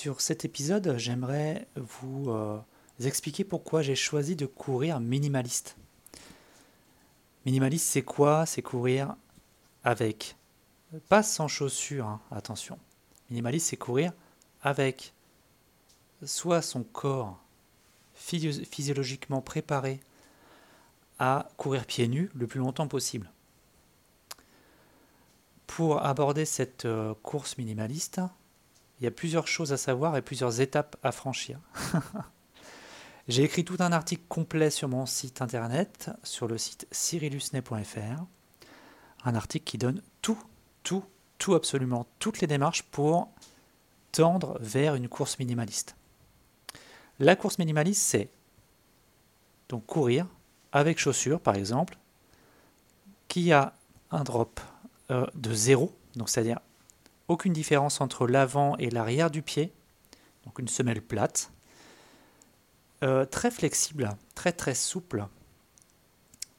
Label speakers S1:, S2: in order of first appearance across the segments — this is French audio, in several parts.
S1: Sur cet épisode, j'aimerais vous euh, expliquer pourquoi j'ai choisi de courir minimaliste. Minimaliste, c'est quoi? C'est courir avec, pas sans chaussures, hein, attention. Minimaliste, c'est courir avec soit son corps physiologiquement préparé à courir pieds nus le plus longtemps possible. Pour aborder cette euh, course minimaliste, il y a plusieurs choses à savoir et plusieurs étapes à franchir. J'ai écrit tout un article complet sur mon site internet, sur le site cyrilusnet.fr. Un article qui donne tout, tout, tout, absolument toutes les démarches pour tendre vers une course minimaliste. La course minimaliste, c'est donc courir avec chaussures, par exemple, qui a un drop euh, de zéro, donc c'est-à-dire aucune différence entre l'avant et l'arrière du pied, donc une semelle plate, euh, très flexible, très très souple,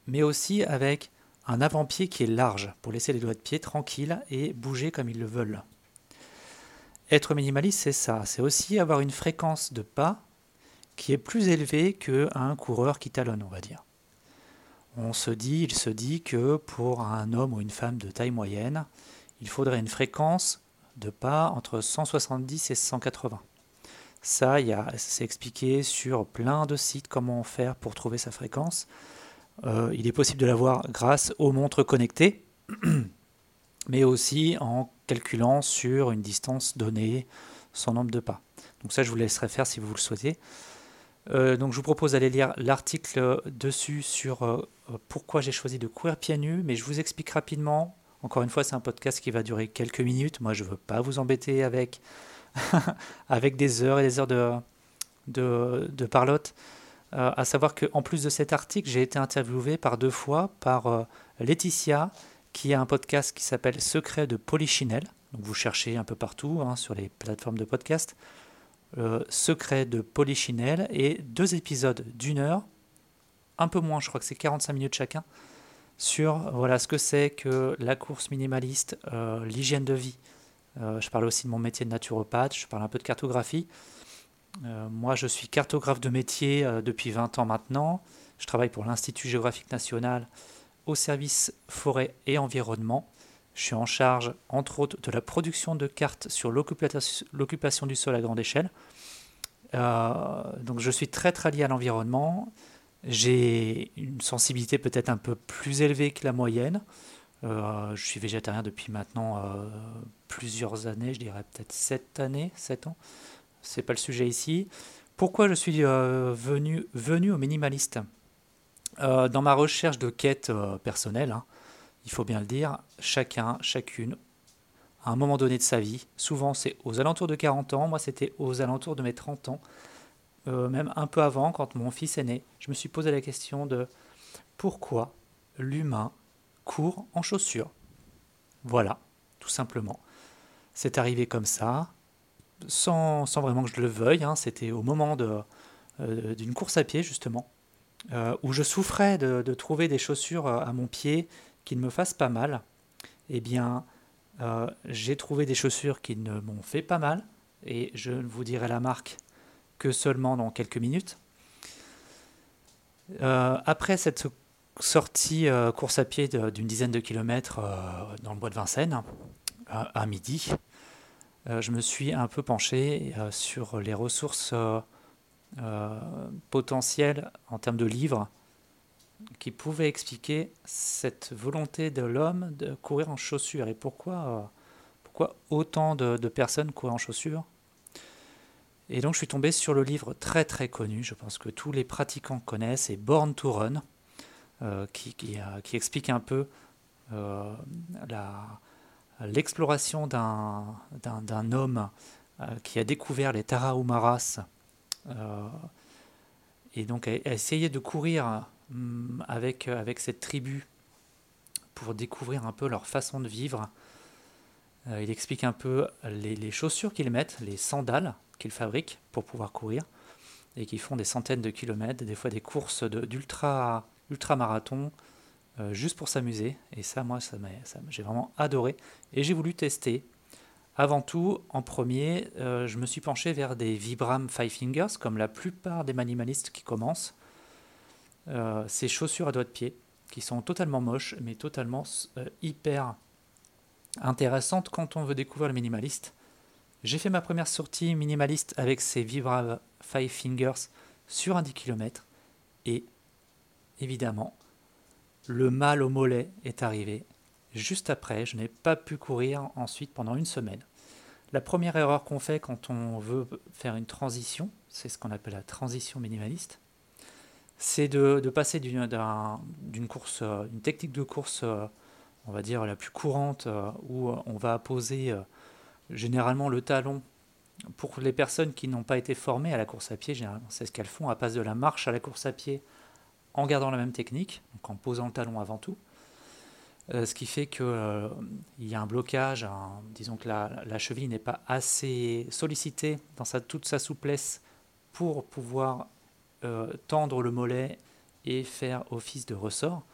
S1: mais aussi avec un avant-pied qui est large pour laisser les doigts de pied tranquilles et bouger comme ils le veulent. Être minimaliste, c'est ça, c'est aussi avoir une fréquence de pas qui est plus élevée qu'un coureur qui talonne, on va dire. On se dit, il se dit que pour un homme ou une femme de taille moyenne, il faudrait une fréquence de pas entre 170 et 180. Ça, c'est expliqué sur plein de sites comment faire pour trouver sa fréquence. Euh, il est possible de l'avoir grâce aux montres connectées, mais aussi en calculant sur une distance donnée son nombre de pas. Donc ça, je vous laisserai faire si vous le souhaitez. Euh, donc je vous propose d'aller lire l'article dessus sur euh, pourquoi j'ai choisi de courir pieds nus, mais je vous explique rapidement encore une fois, c'est un podcast qui va durer quelques minutes. Moi, je ne veux pas vous embêter avec, avec des heures et des heures de, de, parlotte. Euh, à savoir qu'en plus de cet article, j'ai été interviewé par deux fois par euh, Laetitia, qui a un podcast qui s'appelle Secret de Polichinelle. Donc vous cherchez un peu partout hein, sur les plateformes de podcast. Euh, Secret de Polichinelle et deux épisodes d'une heure, un peu moins, je crois que c'est 45 minutes chacun, sur voilà ce que c'est que la course minimaliste, euh, l'hygiène de vie. Euh, je parle aussi de mon métier de naturopathe, je parle un peu de cartographie. Euh, moi, je suis cartographe de métier depuis 20 ans maintenant. Je travaille pour l'Institut géographique national au service forêt et environnement. Je suis en charge, entre autres, de la production de cartes sur l'occupation du sol à grande échelle. donc je suis très très lié à l'environnement. J'ai une sensibilité peut-être un peu plus élevée que la moyenne. Euh, je suis végétarien depuis maintenant euh, plusieurs années, je dirais peut-être 7 années, 7 ans. C'est pas le sujet ici. Pourquoi je suis euh, venu, venu au minimaliste? Dans ma recherche de quête personnelle, hein, il faut bien le dire, chacun, chacune, à un moment donné de sa vie, souvent c'est aux alentours de 40 ans, moi c'était aux alentours de mes 30 ans, euh, même un peu avant, quand mon fils est né, je me suis posé la question de pourquoi l'humain court en chaussures. Voilà, tout simplement. C'est arrivé comme ça, sans, vraiment que je le veuille. Hein. C'était au moment euh, d'une course à pied, justement, euh, où je souffrais de, de, trouver des chaussures à mon pied qui ne me fassent pas mal. Eh bien, j'ai trouvé des chaussures qui ne m'ont fait pas mal, et je vous dirai la marque seulement dans quelques minutes. Euh, après cette sortie euh, course à pied d'une dizaine de kilomètres euh, dans le bois de Vincennes, à midi, je me suis un peu penché sur les ressources potentielles en termes de livres qui pouvaient expliquer cette volonté de l'homme de courir en chaussures et pourquoi, pourquoi autant de, de personnes courent en chaussures et donc je suis tombé sur le livre très très connu, je pense que tous les pratiquants connaissent, c'est Born to Run, euh, qui, qui, explique un peu euh, l'exploration d'un homme euh, qui a découvert les Tarahumaras et donc a, essayé de courir hum, avec cette tribu pour découvrir un peu leur façon de vivre. Il explique un peu les, chaussures qu'ils mettent, les sandales, qu'ils fabriquent pour pouvoir courir et qui font des centaines de kilomètres, des fois des courses d'ultra ultra marathon euh, juste pour s'amuser. Et ça, moi, ça, j'ai vraiment adoré. Et j'ai voulu tester Avant tout, en premier, euh, je me suis penché vers des Vibram Five Fingers, comme la plupart des minimalistes qui commencent. Euh, ces chaussures à doigts de pied, qui sont totalement moches, mais totalement euh, hyper intéressantes quand on veut découvrir le minimaliste. J'ai fait ma première sortie minimaliste avec ces Vibram Five Fingers sur un 10 km, et évidemment, le mal au mollet est arrivé juste après. Je n'ai pas pu courir ensuite pendant une semaine. La première erreur qu'on fait quand on veut faire une transition, c'est ce qu'on appelle la transition minimaliste, c'est de, passer d'une course, euh, une technique de course, euh, on va dire la plus courante, euh, où on va poser généralement le talon. Pour les personnes qui n'ont pas été formées à la course à pied, généralement c'est ce qu'elles font, à passe de la marche à la course à pied en gardant la même technique, donc en posant le talon avant tout. Euh, ce qui fait qu'il euh, y a un blocage, disons que la, cheville n'est pas assez sollicitée dans sa, toute sa souplesse pour pouvoir euh, tendre le mollet et faire office de ressort.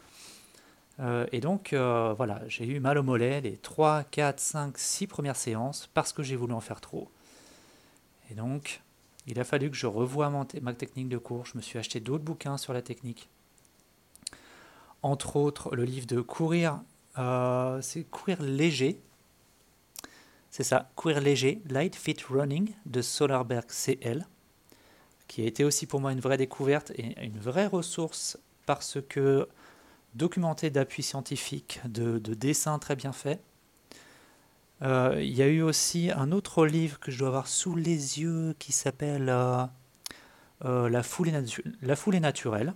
S1: Et donc voilà, j'ai eu mal au mollet les 3, 4, 5, 6 premières séances parce que j'ai voulu en faire trop. Et donc, il a fallu que je revoie ma technique de cours. Je me suis acheté d'autres bouquins sur la technique entre autres le livre de Courir, euh, c'est Courir léger. C'est ça, Courir léger, Light Fit Running de Solarberg CL, qui a été aussi pour moi une vraie découverte et une vraie ressource parce que documenté d'appui scientifique, de, dessins très bien faits. Euh, il y a eu aussi un autre livre que je dois avoir sous les yeux qui s'appelle euh, la, foulée la foulée naturelle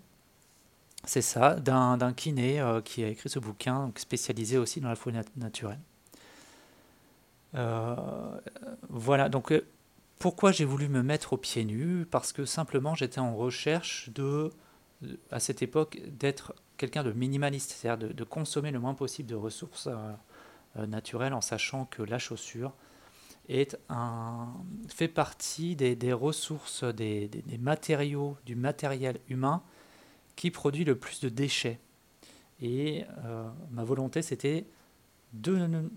S1: c'est ça, d'un kiné euh, qui a écrit ce bouquin, spécialisé aussi dans la folie naturelle. Euh, voilà, donc euh, pourquoi j'ai voulu me mettre aux pieds nus Parce que simplement j'étais en recherche de, à cette époque, d'être quelqu'un de minimaliste, c'est-à-dire de, consommer le moins possible de ressources naturelles en sachant que la chaussure est un, fait partie des, ressources, des matériaux, du matériel humain qui produit le plus de déchets. Et euh, ma volonté, c'était de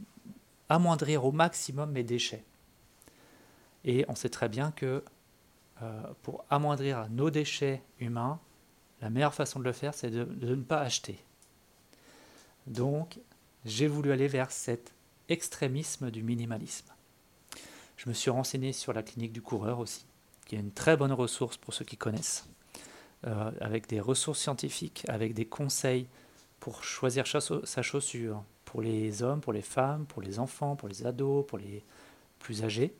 S1: amoindrir au maximum mes déchets. Et on sait très bien que euh, pour amoindrir nos déchets humains, la meilleure façon de le faire, c'est de, ne pas acheter. Donc, j'ai voulu aller vers cet extrémisme du minimalisme. Je me suis renseigné sur la clinique du coureur aussi, qui est une très bonne ressource pour ceux qui connaissent. Euh, avec des ressources scientifiques, avec des conseils pour choisir sa chaussure, pour les hommes, pour les femmes, pour les enfants, pour les ados, pour les plus âgés.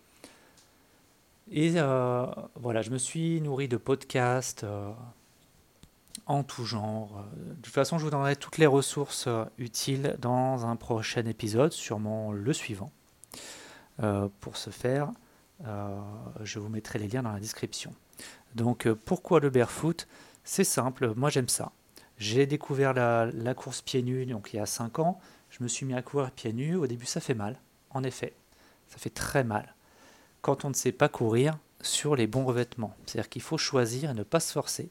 S1: Et euh, voilà, je me suis nourri de podcasts euh, en tout genre. De toute façon, je vous donnerai toutes les ressources utiles dans un prochain épisode, sûrement le suivant. pour ce faire, je vous mettrai les liens dans la description. Donc euh, pourquoi le barefoot? C'est simple, moi j'aime ça. J'ai découvert la, course pieds nus donc il y a 5 ans. Je me suis mis à courir pieds nus. Au début ça fait mal, en effet. Ça fait très mal. Quand on ne sait pas courir sur les bons revêtements. C'est-à-dire qu'il faut choisir et ne pas se forcer.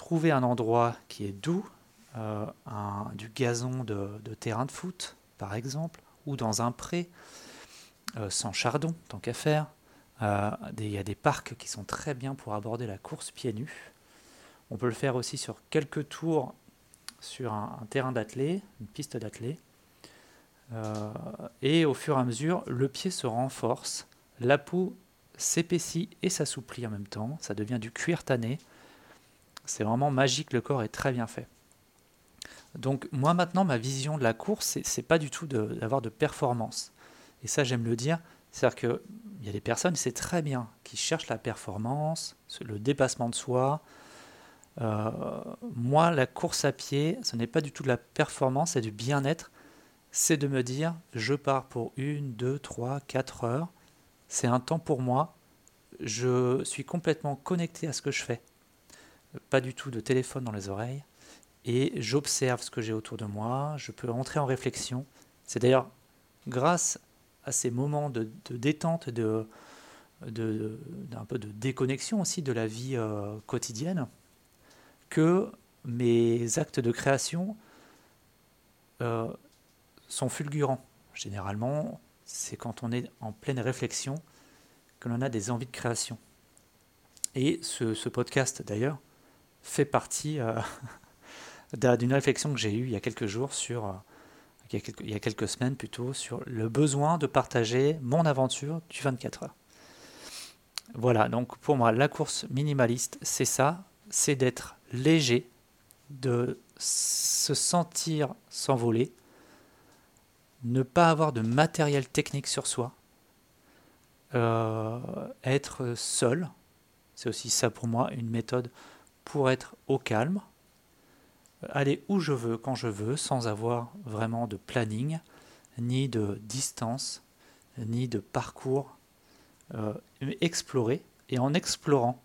S1: Trouver un endroit qui est doux, euh, du gazon de, terrain de foot par exemple, ou dans un pré, euh, sans chardon tant qu'à faire. Euh, il y a des parcs qui sont très bien pour aborder la course pieds nus. On peut le faire aussi sur quelques tours sur un, terrain d'athlée, une piste d'athlée. Euh, et au fur et à mesure, le pied se renforce, la peau s'épaissit et s'assouplit en même temps. Ça devient du cuir tanné. C'est vraiment magique, le corps est très bien fait. Donc moi maintenant, ma vision de la course, c'est pas du tout d'avoir de, performance. Et ça, j'aime le dire, c'est-à-dire qu'il y a des personnes, c'est très bien, qui cherchent la performance, le dépassement de soi. Euh, moi, la course à pied, ce n'est pas du tout de la performance, c'est du bien-être. C'est de me dire, je pars pour une, deux, trois, quatre heures. C'est un temps pour moi. Je suis complètement connecté à ce que je fais. Pas du tout de téléphone dans les oreilles. Et j'observe ce que j'ai autour de moi. Je peux entrer en réflexion. C'est d'ailleurs grâce à ces moments de, détente, de, d'un peu de déconnexion aussi de la vie euh, quotidienne, que mes actes de création euh, sont fulgurants. Généralement, c'est quand on est en pleine réflexion que l'on a des envies de création. Et ce, podcast, d'ailleurs, fait partie euh, d'une réflexion que j'ai eue il y a quelques jours sur, euh, il, y a quelques, semaines plutôt, sur le besoin de partager mon aventure du 24 heures. Voilà, donc pour moi, la course minimaliste, c'est ça, c'est d'être léger, de se sentir s'envoler, ne pas avoir de matériel technique sur soi, euh, être seul, c'est aussi ça pour moi une méthode pour être au calme, aller où je veux, quand je veux, sans avoir vraiment de planning, ni de distance, ni de parcours. Euh, explorer, et en explorant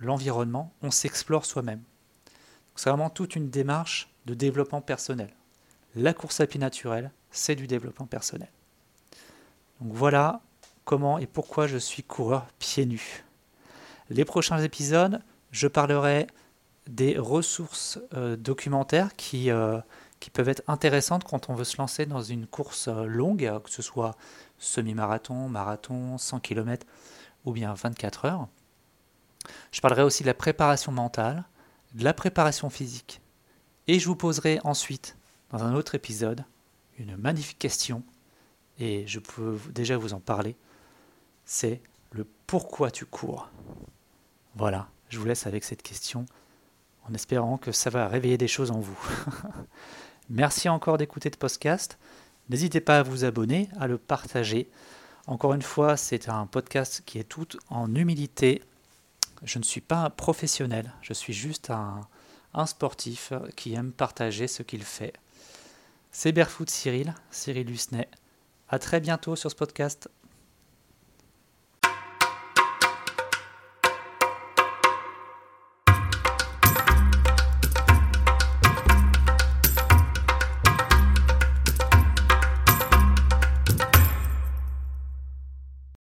S1: l'environnement, on s'explore soi-même. C'est vraiment toute une démarche de développement personnel. La course à pied naturelle, c'est du développement personnel. Donc voilà comment et pourquoi je suis coureur pieds nus. Les prochains épisodes, je parlerai des ressources euh, documentaires qui, euh, qui peuvent être intéressantes quand on veut se lancer dans une course euh, longue, que ce soit semi-marathon, marathon, 100 km ou bien 24 heures. Je parlerai aussi de la préparation mentale, de la préparation physique. Et je vous poserai ensuite, dans un autre épisode, une magnifique question, et je peux déjà vous en parler, c'est le pourquoi tu cours. Voilà, je vous laisse avec cette question en espérant que ça va réveiller des choses en vous. Merci encore d'écouter ce podcast. N'hésitez pas à vous abonner, à le partager. Encore une fois, c'est un podcast qui est tout en humilité. Je ne suis pas un professionnel, je suis juste un, sportif qui aime partager ce qu'il fait. C'est Barefoot Cyril, Cyril Lusnet. À très bientôt sur ce podcast.